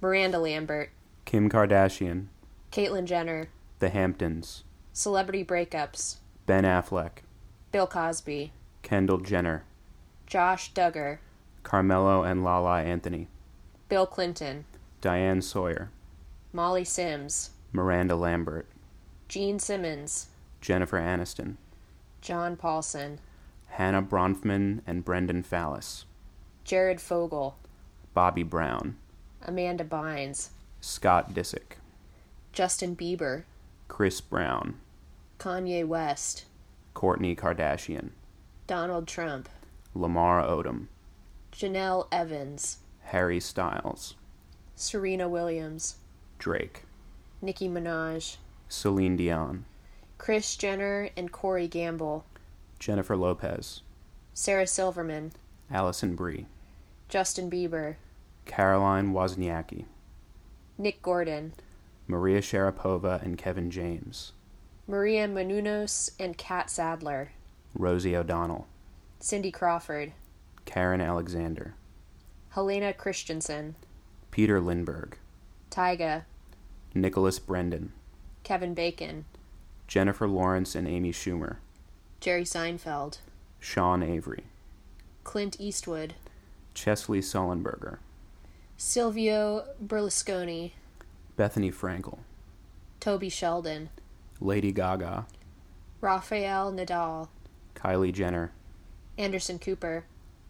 Miranda Lambert, Kim Kardashian, Caitlyn Jenner, The Hamptons, Celebrity Breakups, Ben Affleck, Bill Cosby, Kendall Jenner, Josh Duggar, Carmelo and Lala Anthony, Bill Clinton, Diane Sawyer, Molly Sims, Miranda Lambert, Gene Simmons, Jennifer Aniston, John Paulson, Hannah Bronfman and Brendan Fallis, Jared Fogle, Bobby Brown, Amanda Bynes, Scott Disick, Justin Bieber, Chris Brown, Kanye West, Kourtney Kardashian, Donald Trump, Lamar Odom, Jenelle Evans, Harry Styles, Serena Williams, Drake, Nicki Minaj, Celine Dion, Kris Jenner and Corey Gamble, Jennifer Lopez, Sarah Silverman, Alison Brie, Justin Bieber, Caroline Wozniacki, Nick Gordon, Maria Sharapova and Kevin James, Maria Menounos and Kat Sadler, Rosie O'Donnell, Cindy Crawford, Karen Alexander, Helena Christensen, Peter Lindbergh, Tyga, Nicholas Brendon, Kevin Bacon, Jennifer Lawrence and Amy Schumer, Jerry Seinfeld, Sean Avery, Clint Eastwood, Chesley Sullenberger, Silvio Berlusconi, Bethenny Frankel, Toby Sheldon, Lady Gaga, Rafael Nadal, Kylie Jenner, Anderson Cooper,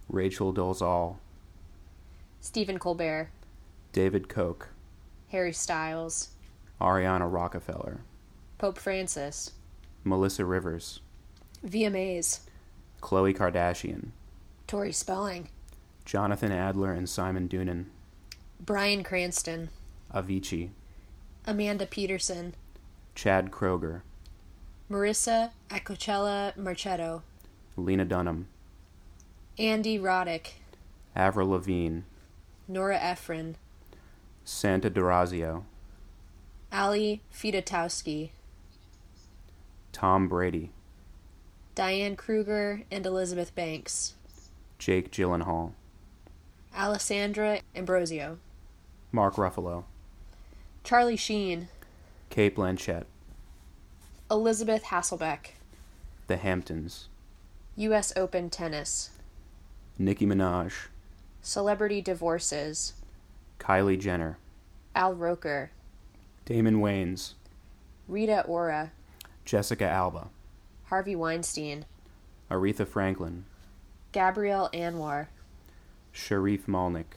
Rachel Dolezal, Stephen Colbert, David Koch, Harry Styles, Ariana Rockefeller, Pope Francis, Melissa Rivers, VMAs, Khloe Kardashian, Tori Spelling, Jonathan Adler and Simon Doonan, Bryan Cranston, Avicii, Amanda Peterson, Chad Kroeger, Marisa Acocella Marchetto, Lena Dunham, Andy Roddick, Avril Lavigne, Nora Ephron, Sante D'Orazio, Ali Fedotowsky, Tom Brady, Diane Kruger and Elizabeth Banks, Jake Gyllenhaal, Alessandra Ambrosio, Mark Ruffalo, Charlie Sheen, Cate Blanchett, Elisabeth Hasselbeck, The Hamptons, U.S. Open Tennis, Nicki Minaj, Celebrity Divorces, Kylie Jenner, Al Roker, Damon Wayans, Rita Ora, Jessica Alba, Harvey Weinstein, Aretha Franklin, Gabrielle Anwar, Shareef Malnik,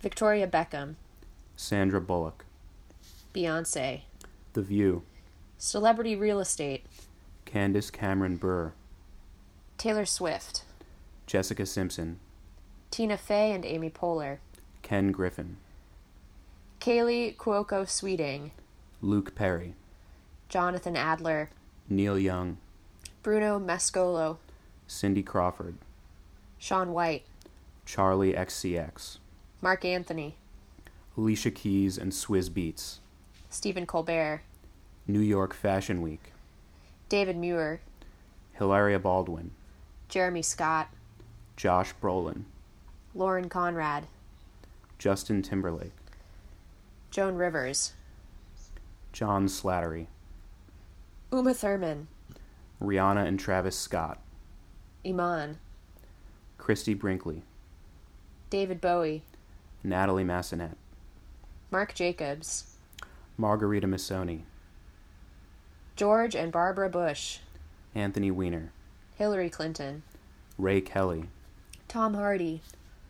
Victoria Beckham, Sandra Bullock, Beyonce, The View, Celebrity Real Estate, Candace Cameron Bure, Taylor Swift, Jessica Simpson, Tina Fey and Amy Poehler, Ken Griffin, Kaley Cuoco Sweeting, Luke Perry, Jonathan Adler, Neil Young, Bruno Mascolo, Cindy Crawford, Shaun White, Charli XCX, Marc Anthony, Alicia Keys and Swizz Beatz, Stephen Colbert, New York Fashion Week, David Muir, Hilaria Baldwin, Jeremy Scott, Josh Brolin, Lauren Conrad, Justin Timberlake, Joan Rivers, John Slattery, Uma Thurman, Rihanna and Travis Scott, Iman, Christie Brinkley, David Bowie, Natalie Massenet, Marc Jacobs, Margarita Missoni, George and Barbara Bush, Anthony Weiner, Hillary Clinton, Ray Kelly, Tom Hardy,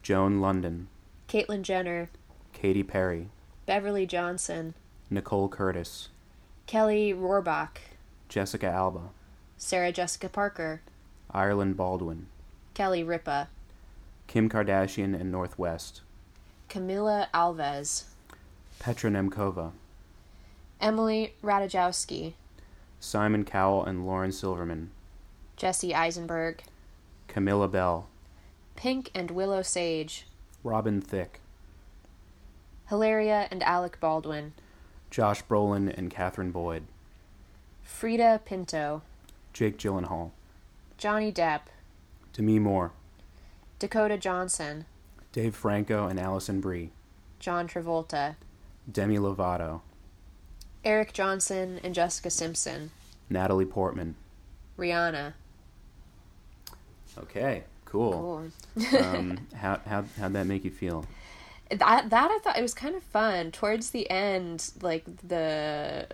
Joan Lunden, Caitlyn Jenner, Katy Perry, Beverly Johnson, Nicole Curtis, Kelly Rohrbach, Jessica Alba, Sarah Jessica Parker, Ireland Baldwin, Kelly Ripa, Kim Kardashian and Northwest, Camila Alves, Petra Nemcova, Emily Ratajkowski, Simon Cowell and Lauren Silverman, Jesse Eisenberg, Camilla Belle, Pink and Willow Sage, Robin Thicke, Hilaria and Alec Baldwin, Josh Brolin and Kathryn Boyd, Freida Pinto, Jake Gyllenhaal, Johnny Depp, Demi Moore, Dakota Johnson, Dave Franco and Alison Brie, John Travolta, Demi Lovato, Eric Johnson and Jessica Simpson, Natalie Portman. Rihanna. Okay, cool. Cool. um, how how how'd that make you feel? that that I thought it was kind of fun. Towards the end, like the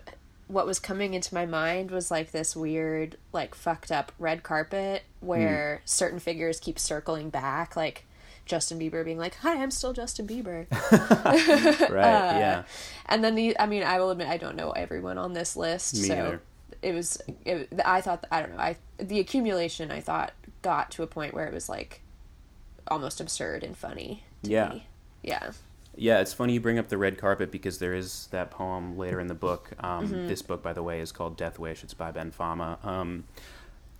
what was coming into my mind was like this weird, like fucked up red carpet where certain figures keep circling back, like Justin Bieber being like, "Hi, I'm still Justin Bieber," Right, yeah. and then the I mean, I will admit I don't know everyone on this list, Me so either. it was it, I thought I don't know I the accumulation I thought got to a point where it was like almost absurd and funny. To Yeah. me. yeah. Yeah, it's funny you bring up the red carpet because there is that poem later in the book. Um, Mm-hmm. This book, by the way, is called Death Wish. It's by Ben Fama. Um,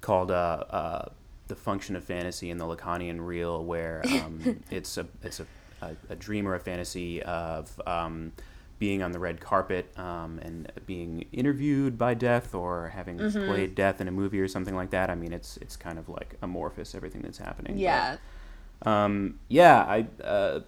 called uh, uh, "The Function of Fantasy" in the Lacanian Real, where um, it's a it's a, a, a dream or a fantasy of um, being on the red carpet um, and being interviewed by death or having Mm-hmm. played death in a movie or something like that. I mean, it's it's kind of like amorphous everything that's happening. but- Yeah. um, yeah, I. Uh,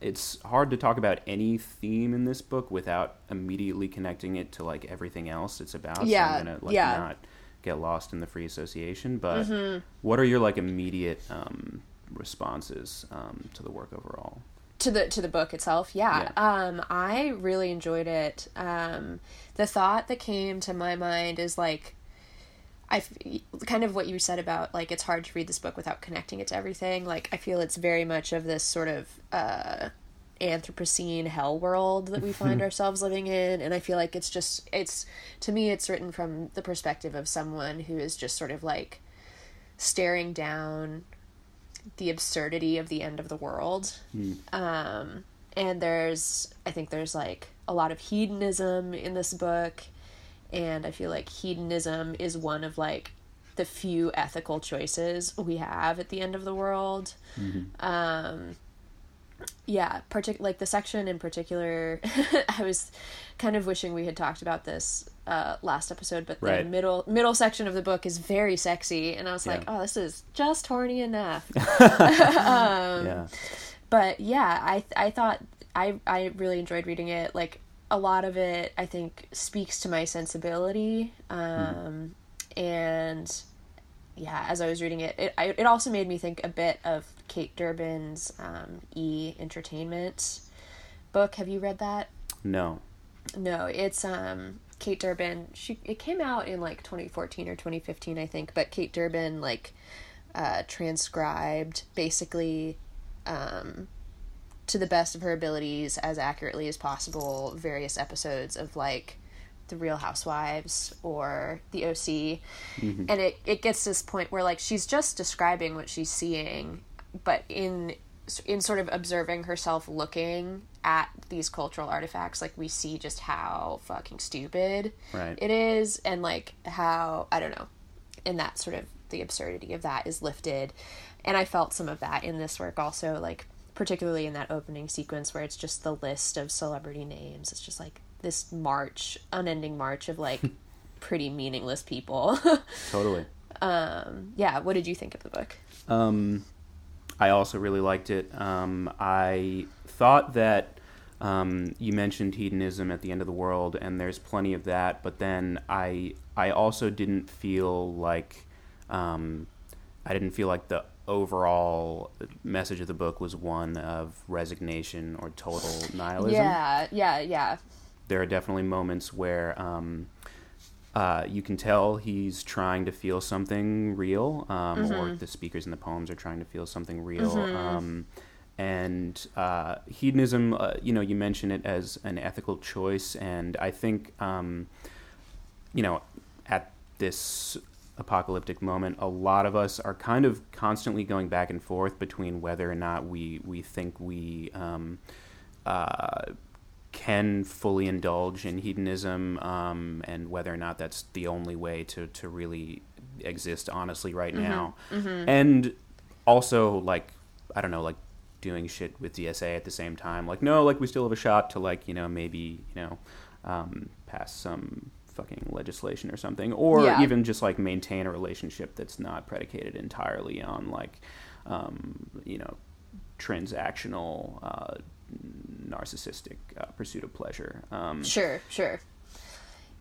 it's hard to talk about any theme in this book without immediately connecting it to like everything else it's about. Yeah, so I'm gonna like yeah. not get lost in the free association. But Mm-hmm. what are your like immediate um, responses um, to the work overall? to the to the book itself yeah, um i really enjoyed it um the thought that came to my mind is like i kind of what you said about like it's hard to read this book without connecting it to everything like i feel it's very much of this sort of uh anthropocene hell world that we find ourselves living in and i feel like it's just it's to me it's written from the perspective of someone who is just sort of like staring down the absurdity of the end of the world. Um and there's i think there's like a lot of hedonism in this book and i feel like hedonism is one of like the few ethical choices we have at the end of the world. Um yeah partic- like the section in particular i was kind of wishing we had talked about this uh last episode but the Right. middle middle section of the book is very sexy and i was like oh this is just horny enough yeah, but yeah, I I thought I I really enjoyed reading it. Like a lot of it, I think speaks to my sensibility. Um, and yeah, as I was reading it, it I, it also made me think a bit of Kate Durbin's um, E Entertainment book. Have you read that? no, No, it's um Kate Durbin. She it came out in like 2014 or 2015, I think. But Kate Durbin like uh, transcribed basically um, to the best of her abilities as accurately as possible various episodes of like the Real Housewives or the OC, mm-hmm. and it it gets to this point where like she's just describing what she's seeing, but in in sort of observing herself looking at these cultural artifacts, like we see just how fucking stupid Right. it is, and like how I don't know, and that sort of the absurdity of that is lifted, and I felt some of that in this work also, like particularly in that opening sequence where it's just the list of celebrity names. It's just like this march, unending march of like pretty meaningless people. totally. um, yeah, what did you think of the book? Um, I also really liked it. Um, I thought that um, you mentioned hedonism at the end of the world, and there's plenty of that. But then I I also didn't feel like um, I didn't feel like the overall message of the book was one of resignation or total nihilism Yeah, yeah, yeah. There are definitely moments where um, uh, you can tell he's trying to feel something real, um, or the speakers in the poems are trying to feel something real. Um, and uh, hedonism, uh, you know, you mention it as an ethical choice, and I think, um, you know, at this apocalyptic moment, a lot of us are kind of constantly going back and forth between whether or not we we think we um, uh, can fully indulge in hedonism um, and whether or not that's the only way to, to really exist honestly right now. And also, like, I don't know, like doing shit with DSA at the same time. Like, no, like, we still have a shot to, like, you know, maybe, you know, um, pass some fucking legislation or something. Or Yeah. even just, like, maintain a relationship that's not predicated entirely on, like, um, you know, transactional uh, narcissistic uh, pursuit of pleasure. Um, sure, sure.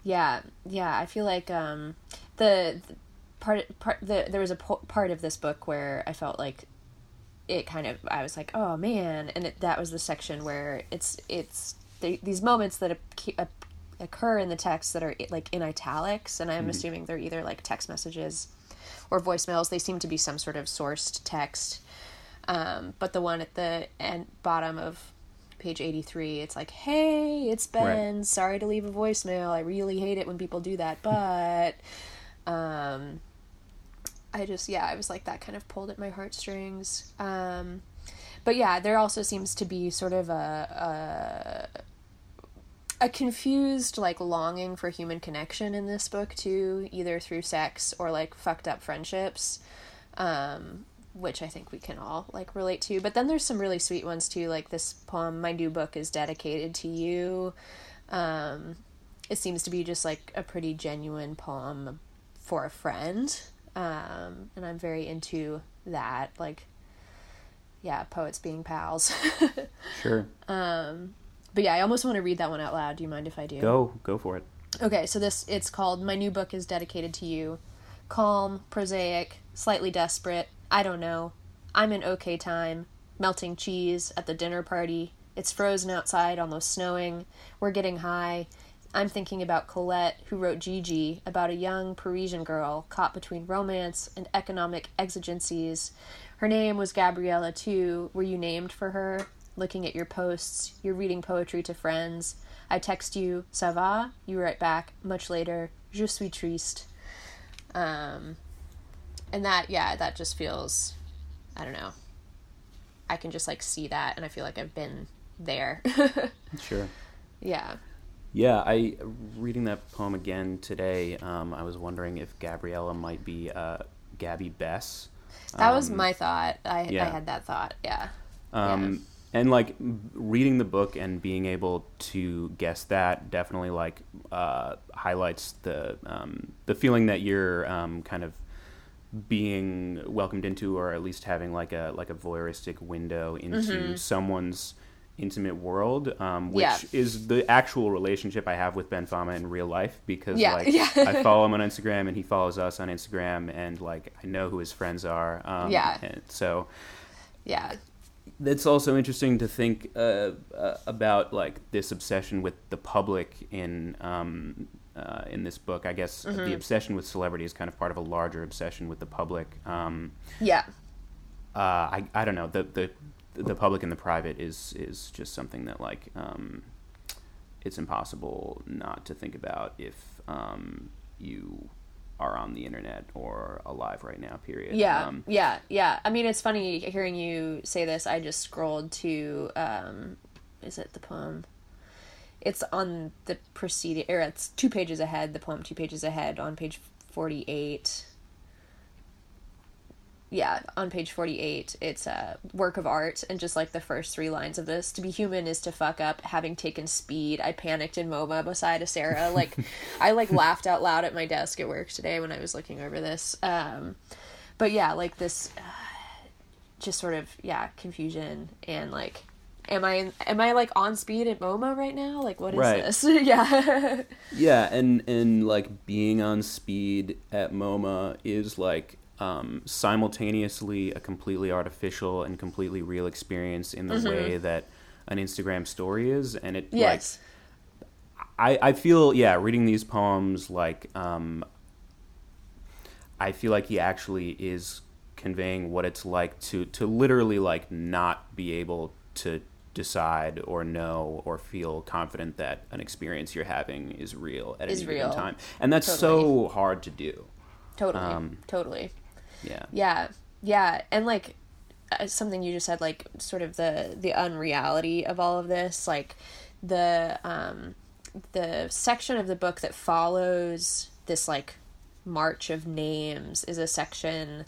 Yeah, yeah. I feel like um, the, the part part the there was a po- part of this book where I felt like it kind of I was like, oh man, and it, that was the section where it's it's the, these moments that occur in the text that are like in italics, and I'm mm-hmm. assuming they're either like text messages or voicemails. They seem to be some sort of sourced text. Um, but the one at the end bottom of page 83 it's like hey it's ben right. sorry to leave a voicemail i really hate it when people do that but um I just yeah, I was like that kind of pulled at my heartstrings. Um, but yeah, there also seems to be sort of a, a a confused like longing for human connection in this book too, either through sex or like fucked up friendships. Um, which I think we can all like relate to. But then there's some really sweet ones too, like this poem, My New Book is Dedicated to You. Um, it seems to be just like a pretty genuine poem for a friend um, and I'm very into that. Like, yeah, poets being pals. sure. Um, but yeah, I almost want to read that one out loud. Do you mind if I do? Go, go for it. Okay, so this it's called My New Book is Dedicated to You. Calm, prosaic, slightly desperate. I don't know. I'm in okay time. Melting cheese at the dinner party. It's frozen outside, almost snowing. We're getting high. I'm thinking about Colette, who wrote Gigi, about a young Parisian girl caught between romance and economic exigencies. Her name was Gabriella, too. Were you named for her? Looking at your posts, you're reading poetry to friends. I text you, ça va? You write back, much later, je suis triste. Um, and that, yeah, that just feels, I don't know. I can just like see that, and I feel like I've been there. sure. Yeah. Yeah, I reading that poem again today. Um, I was wondering if Gabriella might be uh, Gabby Bess. That um, was my thought. I, yeah. I had that thought. Yeah. Um, yeah. And like reading the book and being able to guess that definitely like uh, highlights the um, the feeling that you're um, kind of being welcomed into, or at least having like a like a voyeuristic window into mm-hmm. someone's intimate world, um, which yeah. is the actual relationship I have with Ben Fama in real life because yeah. like yeah. I follow him on Instagram and he follows us on Instagram and like I know who his friends are. Um, yeah. And so. Yeah. It's also interesting to think uh, uh, about like this obsession with the public in um, uh, in this book. I guess mm-hmm. the obsession with celebrity is kind of part of a larger obsession with the public. Um, yeah. Uh, I I don't know the the the public and the private is is just something that like um, it's impossible not to think about if um, you are on the internet or alive right now period yeah um, yeah yeah i mean it's funny hearing you say this i just scrolled to um is it the poem it's on the preceding or it's two pages ahead the poem two pages ahead on page 48 yeah, on page 48, it's a work of art, and just like the first three lines of this, to be human is to fuck up, having taken speed. I panicked in MoMA beside a Serra. Like, I like laughed out loud at my desk at work today when I was looking over this. Um, but yeah, like this, uh, just sort of, yeah, confusion and like, am I am I like on speed at MoMA right now? Like what is right. this? yeah. yeah, and and like being on speed at MoMA is like um, simultaneously a completely artificial and completely real experience in the mm-hmm. way that an Instagram story is, and it yes. like I I feel yeah reading these poems like um, I feel like he actually is conveying what it's like to to literally like not be able to decide or know or feel confident that an experience you're having is real at is any real. given time, and that's totally. so hard to do. Totally, um, totally. Yeah. Yeah. Yeah. And like uh, something you just said, like sort of the the unreality of all of this, like the um the section of the book that follows this like march of names is a section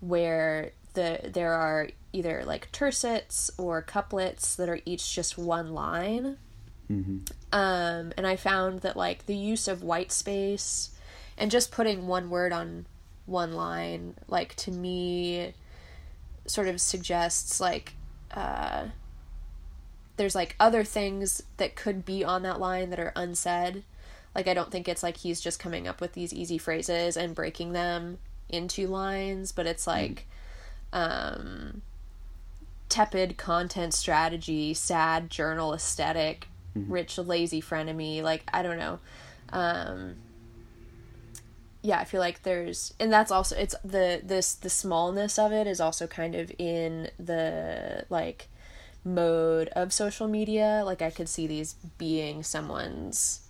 where the there are either like tercets or couplets that are each just one line. Mm-hmm. Um, and I found that like the use of white space and just putting one word on one line like to me sort of suggests like uh there's like other things that could be on that line that are unsaid. Like I don't think it's like he's just coming up with these easy phrases and breaking them into lines, but it's like um tepid content strategy, sad journal aesthetic, rich lazy frenemy, like I don't know. Um yeah, I feel like there's and that's also it's the this the smallness of it is also kind of in the like mode of social media. Like I could see these being someone's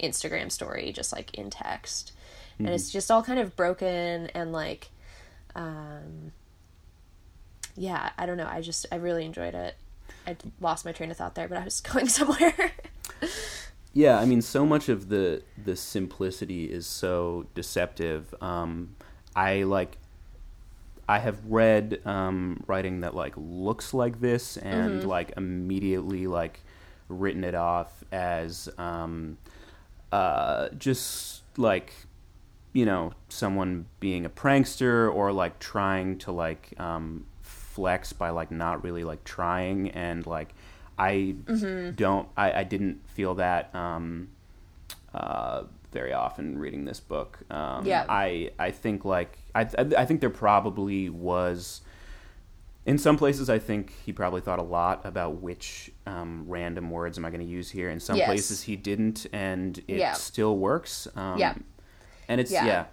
Instagram story just like in text. And it's just all kind of broken and like um yeah, I don't know. I just I really enjoyed it. I lost my train of thought there, but I was going somewhere. Yeah, I mean, so much of the the simplicity is so deceptive. Um, I like. I have read um, writing that like looks like this and like immediately like written it off as um, uh, just like you know someone being a prankster or like trying to like um, flex by like not really like trying and like I don't I, I didn't feel that um, uh, very often reading this book. Um, Yeah. I I think like I I I think there probably was. In some places, I think he probably thought a lot about which um, random words am I going to use here. In some Yes. places, he didn't, and it Yeah. still works. Um, Yeah. and it's Yeah. yeah,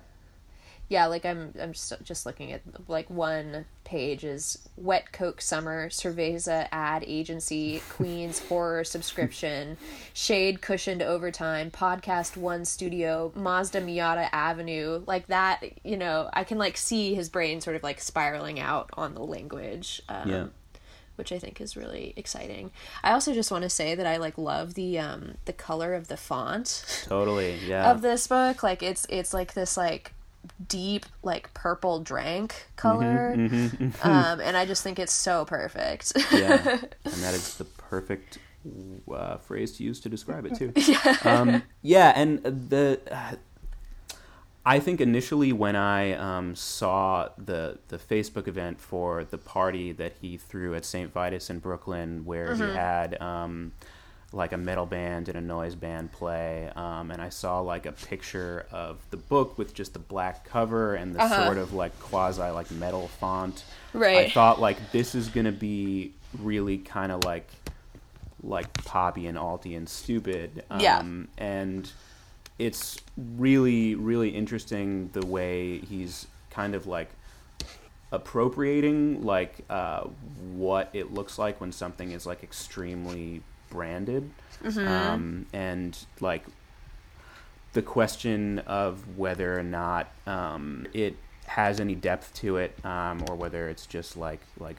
yeah, like I'm I'm just just looking at like one page is Wet Coke Summer Cerveza ad agency Queens horror subscription Shade cushioned overtime podcast one studio Mazda Miata Avenue like that you know I can like see his brain sort of like spiraling out on the language um, Yeah. which I think is really exciting. I also just want to say that I like love the um the color of the font totally, yeah, of this book. Like it's it's like this like deep like purple drank color, um, and I just think it's so perfect. yeah, and that is the perfect uh, phrase to use to describe it too. Yeah, um, yeah, and the uh, I think initially when I um, saw the the Facebook event for the party that he threw at St. Vitus in Brooklyn, where he had. Like a metal band and a noise band play, um, and I saw like a picture of the book with just the black cover and the Uh-huh. sort of like quasi like metal font. Right. I thought like this is gonna be really kind of like like poppy and alty and stupid. Um, Yeah. And it's really really interesting the way he's kind of like appropriating like uh, what it looks like when something is like extremely branded. Um, and like the question of whether or not um, it has any depth to it um, or whether it's just like like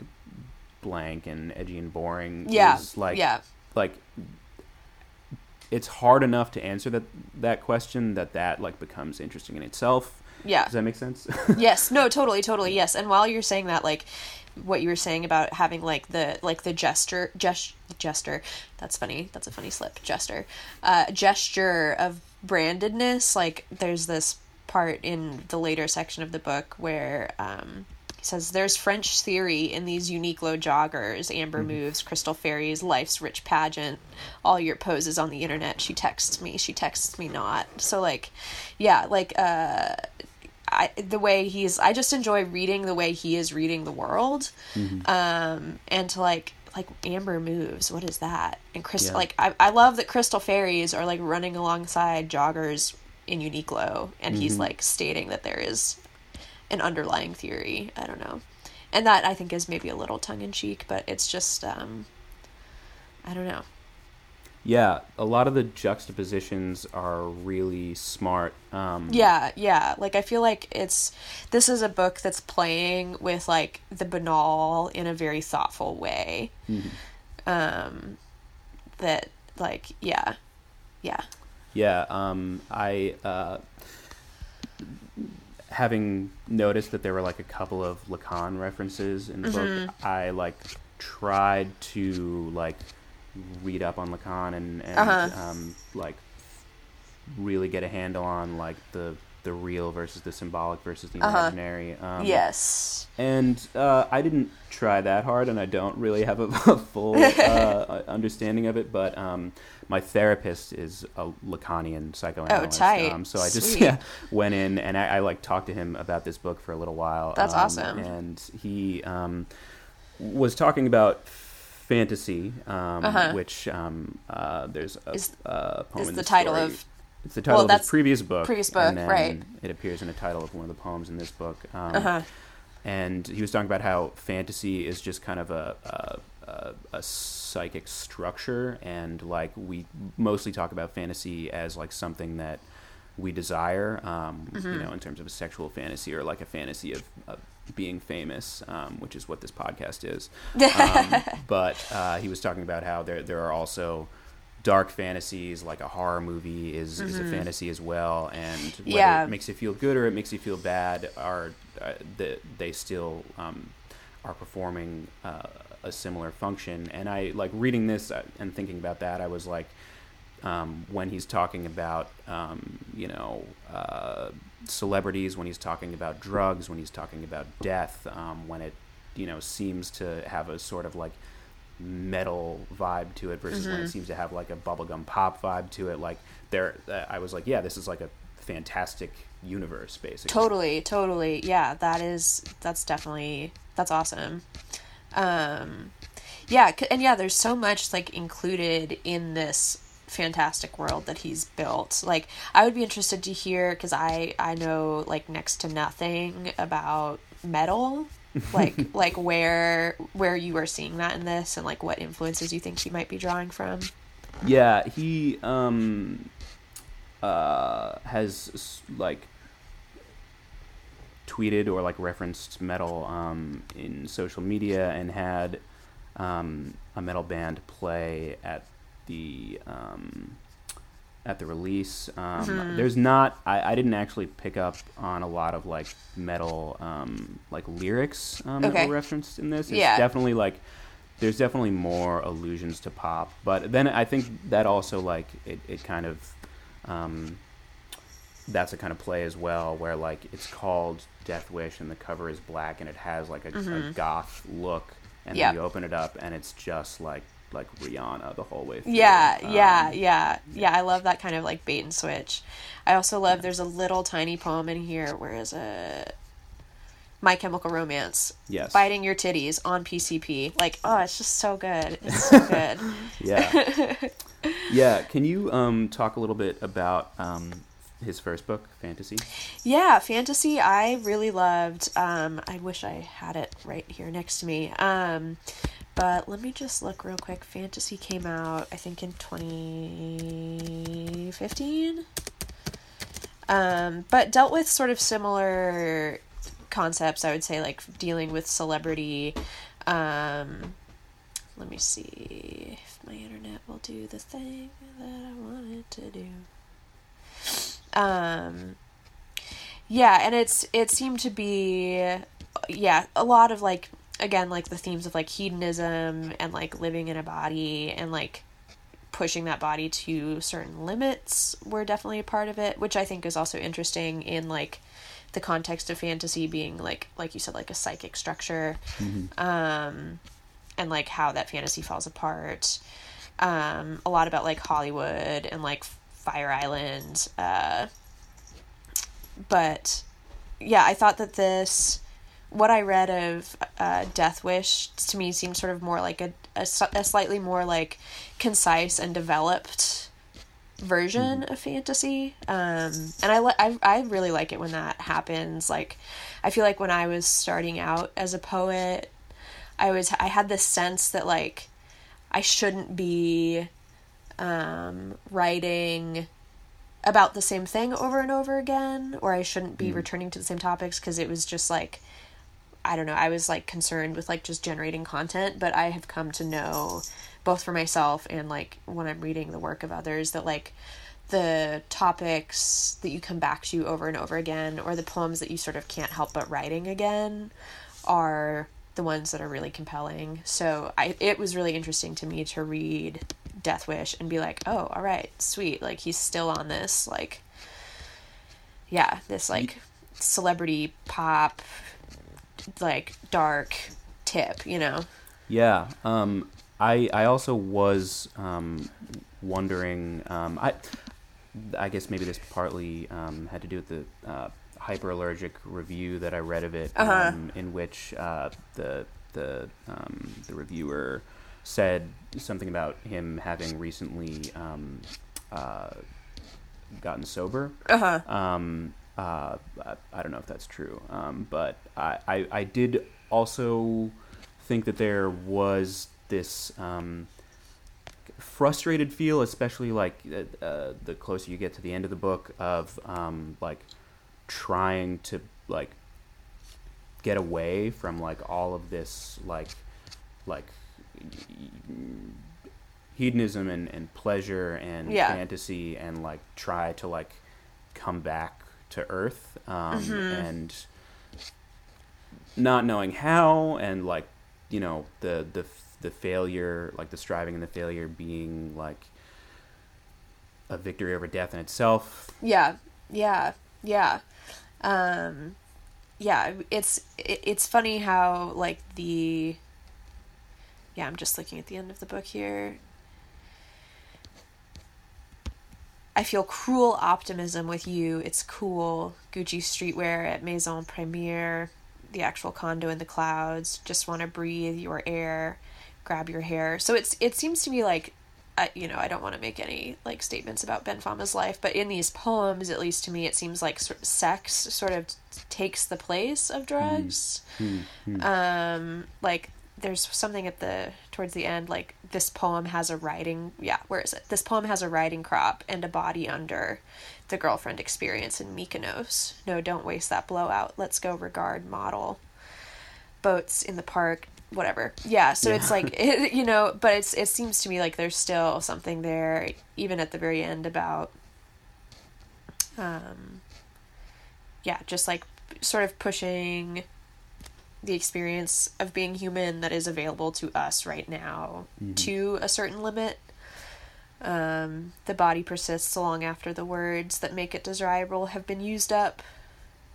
blank and edgy and boring yeah, is like yeah, like it's hard enough to answer that that question that that like becomes interesting in itself. Yeah. does that make sense? Yes, no, totally, totally, yes. And while you're saying that, like what you were saying about having like the like the gesture gest gesture. That's funny. That's a funny slip. Gesture. Uh gesture of brandedness. Like there's this part in the later section of the book where um he says there's french theory in these Uniqlo joggers amber moves crystal fairies life's rich pageant all your poses on the internet. She texts me. She texts me not. So like yeah like uh I, the way he's I just enjoy reading the way he is reading the world. Um and to like like Amber moves, what is that? And Crystal Yeah. like I I love that Crystal Fairies are like running alongside joggers in Uniqlo and he's like stating that there is an underlying theory. I don't know. And that I think is maybe a little tongue in cheek, but it's just um I don't know. Yeah a lot of the juxtapositions are really smart um Yeah, yeah. Like I feel like it's this is a book that's playing with like the banal in a very thoughtful way. Um that like yeah. Yeah. Yeah, um, I uh, having noticed that there were like a couple of Lacan references in the Mm-hmm. book. I like tried to like read up on Lacan and, and Uh-huh. um, like really get a handle on like the the real versus the symbolic versus the uh-huh. imaginary. Um, yes. And uh, I didn't try that hard, and I don't really have a, a full uh, understanding of it. But um, my therapist is a Lacanian psychoanalyst. Oh, tight. Um, so I just yeah, went in and I, I, like talked to him about this book for a little while. That's um, awesome. And he um, was talking about fantasy, um, uh-huh. which um, uh, there's a, is, a poem is in the, title story. of it's the title well, of his previous book. Previous book, right? It appears in the title of one of the poems in this book. Um, uh-huh. And he was talking about how fantasy is just kind of a, a, a, a psychic structure, and like we mostly talk about fantasy as like something that we desire, um, mm-hmm. you know, in terms of a sexual fantasy or like a fantasy of, of being famous, um, which is what this podcast is. Um, but uh, he was talking about how there there are also dark fantasies like a horror movie is, mm-hmm. is a mm-hmm. fantasy as well and whether yeah. it makes you feel good or it makes you feel bad are uh, the, they still um, are performing uh, a similar function and i like reading this uh, and thinking about that i was like um, when he's talking about um, you know uh, celebrities when he's talking about drugs when he's talking about death um, when it you know seems to have a sort of like metal vibe to it versus mm-hmm. when it mm-hmm. seems to have like a bubblegum pop vibe to it. Like there, uh, I was like, yeah, this is like a fantastic universe, basically. Totally, totally. Yeah, that is that's definitely that's awesome. Um, yeah, and yeah, there's so much like included in this fantastic world that he's built. Like I would be interested to hear cuz I I know like next to nothing about metal like like where where you are seeing that in this and like what influences you think he might be drawing from yeah he um uh has like tweeted or like referenced metal um in social media and had um a metal band play at the um at the release. Um, mm-hmm. There's not. I, I didn't actually pick up on a lot of like metal um, like lyrics um, okay. that were referenced in this. It's yeah. definitely like there's definitely more allusions to pop, but then I think that also like it, it kind of um, that's a kind of play as well where like it's called Death Wish and the cover is black and it has like a, mm-hmm. a goth look and yep. then you open it up and it's just like like Rihanna the whole way through. Yeah, um, yeah, yeah, yeah. I love that kind of like bait and switch. I also love. There's a little tiny poem in here. Where is it? My Chemical Romance. Yes. Biting your titties on PCP. Like, oh, it's just so good. It's so good. yeah. yeah. Can you um, talk a little bit about um, his first book, Fantasy? Yeah, Fantasy. I really loved. Um, I wish I had it right here next to me. Um, but let me just look real quick. Fantasy came out, I think, in 2015. Um, but dealt with sort of similar concepts, I would say, like dealing with celebrity. Um, let me see if my internet will do the thing that I want it to do. Um, yeah, and it's it seemed to be yeah a lot of like again like the themes of like hedonism and like living in a body and like pushing that body to certain limits were definitely a part of it which i think is also interesting in like the context of fantasy being like like you said like a psychic structure mm-hmm. um and like how that fantasy falls apart um a lot about like hollywood and like fire island uh but yeah i thought that this what I read of uh, Death Wish to me seemed sort of more like a, a, a slightly more like concise and developed version mm. of fantasy. Um, and I, I, I really like it when that happens. Like, I feel like when I was starting out as a poet, I was, I had this sense that like, I shouldn't be, um, writing about the same thing over and over again, or I shouldn't be mm. returning to the same topics because it was just like, I don't know, I was like concerned with like just generating content, but I have come to know both for myself and like when I'm reading the work of others that like the topics that you come back to over and over again or the poems that you sort of can't help but writing again are the ones that are really compelling. So I it was really interesting to me to read Death Wish and be like, "Oh, all right, sweet. Like he's still on this like yeah, this like celebrity pop, like dark tip, you know. Yeah. Um, I I also was um, wondering. Um, I I guess maybe this partly um, had to do with the uh, hyperallergic review that I read of it, Uh-huh. um, in which uh, the the um, the reviewer said something about him having recently um, uh, gotten sober. Uh huh. Um, uh, I, don't know if that's true, um, but I, I, I did also think that there was this um, frustrated feel, especially like uh, uh, the closer you get to the end of the book, of um, like trying to like get away from like all of this like like hedonism and, and pleasure and Yeah. fantasy and like try to like come back to earth um, Mm-hmm. and not knowing how and like you know the the the failure like the striving and the failure being like a victory over death in itself Yeah, yeah, yeah. Um, yeah, it's it, it's funny how like the yeah, I'm just looking at the end of the book here. I feel cruel optimism with you. It's cool. Gucci streetwear at Maison Premiere, the actual condo in the clouds. Just want to breathe your air, grab your hair. So it's it seems to me like I, you know, I don't want to make any like statements about Ben Fama's life, but in these poems, at least to me, it seems like sort sex sort of takes the place of hmm. drugs. Hmm. Hmm. Um, like there's something at the towards the end, like this poem has a writing. Yeah, where is it? This poem has a riding crop and a body under the girlfriend experience in Mykonos. No, don't waste that blowout. Let's go regard model boats in the park whatever yeah so it's like it, you know but it's it seems to me like there's still something there even at the very end about um yeah just like sort of pushing the experience of being human that is available to us right now to a certain limit. Um the body persists long after the words that make it desirable have been used up.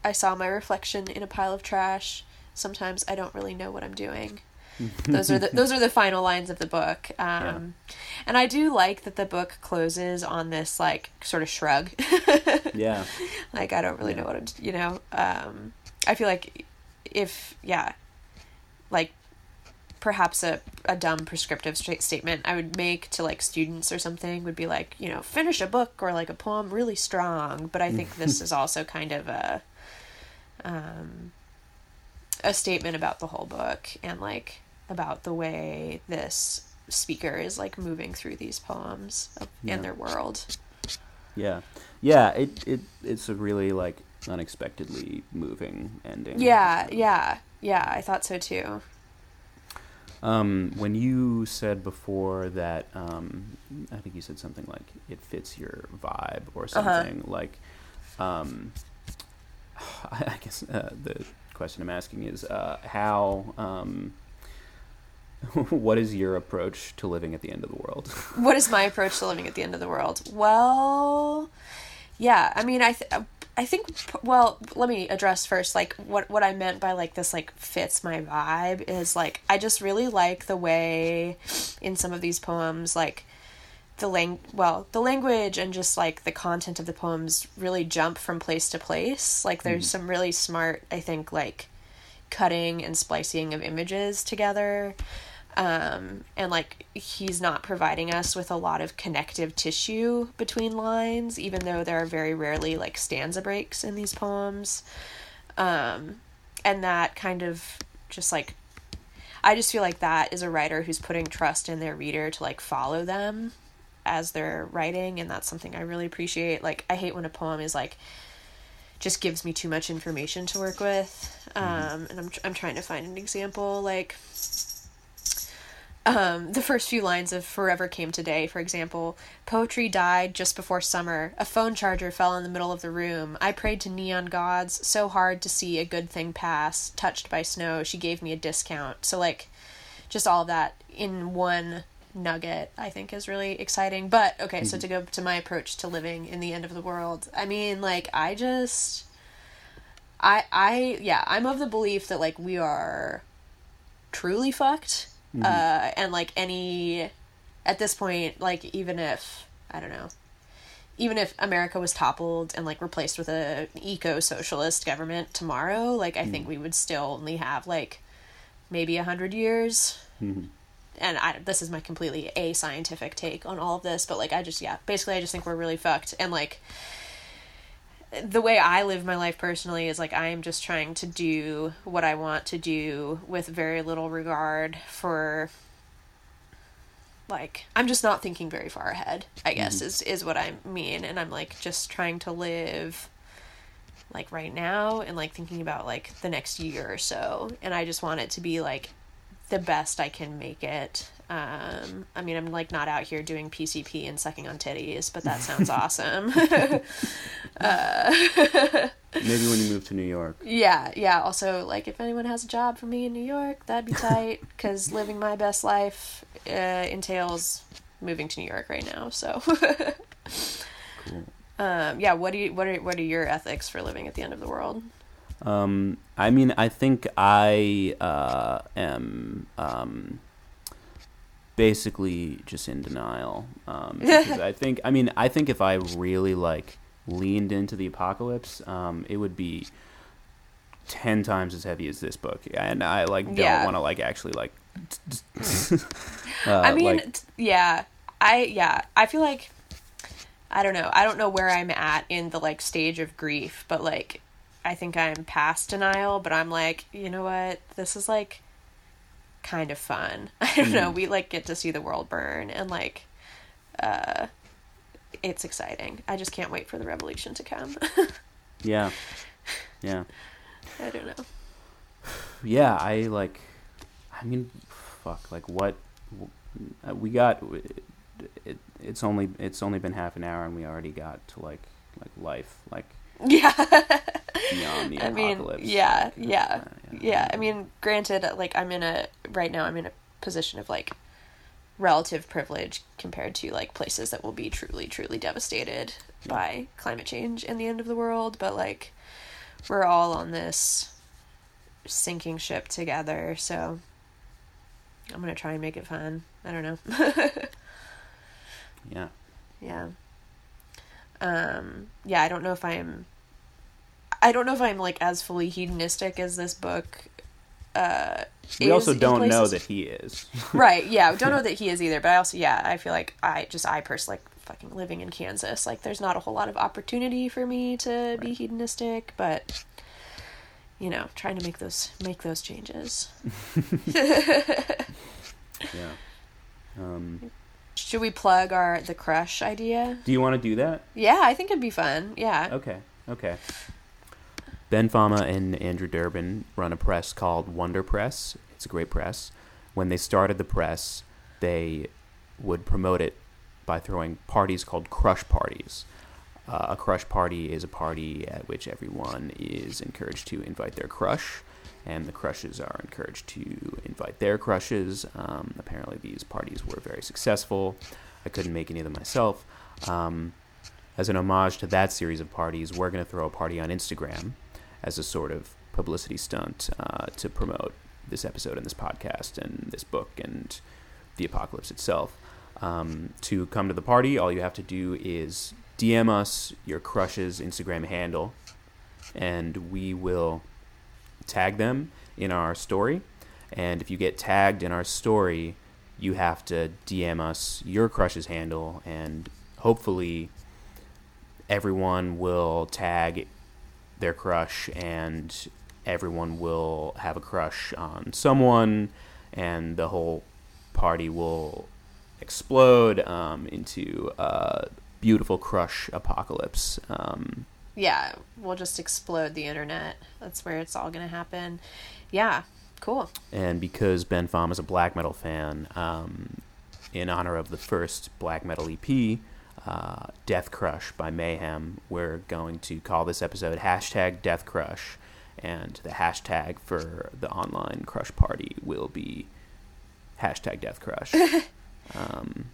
I saw my reflection in a pile of trash. Sometimes i don't really know what i'm doing. Those are the those are the final lines of the book. Um and i do like that the book closes on this like sort of shrug. Yeah. Like i don't really Yeah. know what I'm, you know um i feel like if yeah like perhaps a, a dumb prescriptive straight statement i would make to like students or something would be like you know finish a book or like a poem really strong. But i think this is also kind of a um a statement about the whole book and like about the way this speaker is like moving through these poems Yeah. in their world. Yeah. Yeah it, it it's a really like unexpectedly moving ending yeah yeah yeah i thought so too Um, when you said before that, um, I think you said something like it fits your vibe or something like. Um, I, I guess uh, the question I'm asking is uh, how. Um, what is your approach to living at the end of the world? what is my approach to living at the end of the world? Well, yeah, I mean, I th- I think well, let me address first like what what I meant by like this like fits my vibe is like I just really like the way in some of these poems like the lang well the language and just like the content of the poems really jump from place to place. Like there's mm-hmm. some really smart i think like cutting and splicing of images together um, and like he's not providing us with a lot of connective tissue between lines even though there are very rarely like stanza breaks in these poems. Um, and that kind of just like i just feel like that is a writer who's putting trust in their reader to like follow them as they're writing and that's something i really appreciate. Like i hate when a poem is like just gives me too much information to work with. Um, and I'm, I'm trying to find an example like um, the first few lines of Forever Came Today, for example, poetry died just before summer. A phone charger fell in the middle of the room. I prayed to neon gods, so hard to see a good thing pass. Touched by snow, she gave me a discount. So, like, just all of that in one nugget I think is really exciting. But okay, mm-hmm. so to go to my approach to living in the end of the world, I mean, like I just I I yeah, I'm of the belief that like we are truly fucked. Mm-hmm. Uh and like any at this point, like even if I don't know, even if America was toppled and like replaced with a eco socialist government tomorrow, like I mm. think we would still only have like maybe a hundred years. Mm-hmm. And I this is my completely a scientific take on all of this, but like I just yeah, basically I just think we're really fucked and like the way I live my life personally is like I am just trying to do what I want to do with very little regard for like I'm just not thinking very far ahead, I guess mm-hmm. is is what I mean and I'm like just trying to live like right now and like thinking about like the next year or so and I just want it to be like the best I can make it. Um, I mean, I'm like not out here doing PCP and sucking on titties, but that sounds awesome. uh, Maybe when you move to New York. Yeah, yeah. Also, like if anyone has a job for me in New York, that'd be tight because living my best life uh, entails moving to New York right now. So. cool. Um, yeah. What do you? What are What are your ethics for living at the end of the world? Um, I mean, I think I uh, am um, basically just in denial. Um, because I think, I mean, I think if I really like leaned into the apocalypse, um, it would be ten times as heavy as this book, and I like don't yeah. want to like actually like. uh, I mean, like, yeah, I yeah, I feel like I don't know. I don't know where I'm at in the like stage of grief, but like I think I'm past denial, but I'm like, you know what? This is like kind of fun. I don't mm. know. We like get to see the world burn and like uh it's exciting. I just can't wait for the revolution to come. yeah. Yeah. I don't know. Yeah, I like I mean fuck, like what we got it, it's only it's only been half an hour and we already got to like like life like yeah. Beyond the I apocalypse. Mean, yeah, like, yeah, yeah, yeah. I mean, granted, like I'm in a right now, I'm in a position of like relative privilege compared to like places that will be truly, truly devastated yeah. by climate change and the end of the world. But like, we're all on this sinking ship together, so I'm gonna try and make it fun. I don't know. yeah. Yeah. Um, yeah, I don't know if I'm I don't know if I'm like as fully hedonistic as this book. Uh, we also don't know that he is. right. Yeah. Don't know that he is either. But I also, yeah, I feel like I just, I personally, like fucking living in Kansas, like there's not a whole lot of opportunity for me to right. be hedonistic, but you know, trying to make those, make those changes. yeah. Um, Should we plug our, the crush idea? Do you want to do that? Yeah, I think it'd be fun. Yeah. Okay. Okay. Ben Fama and Andrew Durbin run a press called Wonder Press. It's a great press. When they started the press, they would promote it by throwing parties called crush parties. Uh, a crush party is a party at which everyone is encouraged to invite their crush, and the crushes are encouraged to invite their crushes. Um, apparently, these parties were very successful. I couldn't make any of them myself. Um, as an homage to that series of parties, we're going to throw a party on Instagram as a sort of publicity stunt uh, to promote this episode and this podcast and this book and the apocalypse itself. Um, to come to the party, all you have to do is DM us your crush's Instagram handle, and we will tag them in our story. And if you get tagged in our story, you have to DM us your crush's handle, and hopefully, everyone will tag their crush, and everyone will have a crush on someone, and the whole party will explode um, into a beautiful crush apocalypse. Um, yeah, we'll just explode the internet. That's where it's all going to happen. Yeah, cool. And because Ben Fam is a black metal fan, um, in honor of the first black metal EP, uh, Death Crush by Mayhem. We're going to call this episode hashtag Death Crush, and the hashtag for the online crush party will be hashtag Death Crush. Um,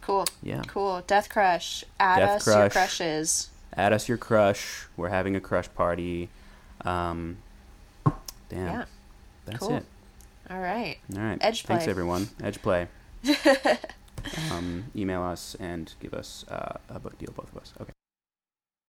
Cool. yeah. Cool. Death Crush. Add Death us your crushes. Add us your crush. We're having a crush party. Um, damn. Yeah. That's Cool. it. All right. All right. Edge Thanks, everyone. Edge play. Um, email us and give us uh, a book deal, both of us. Okay.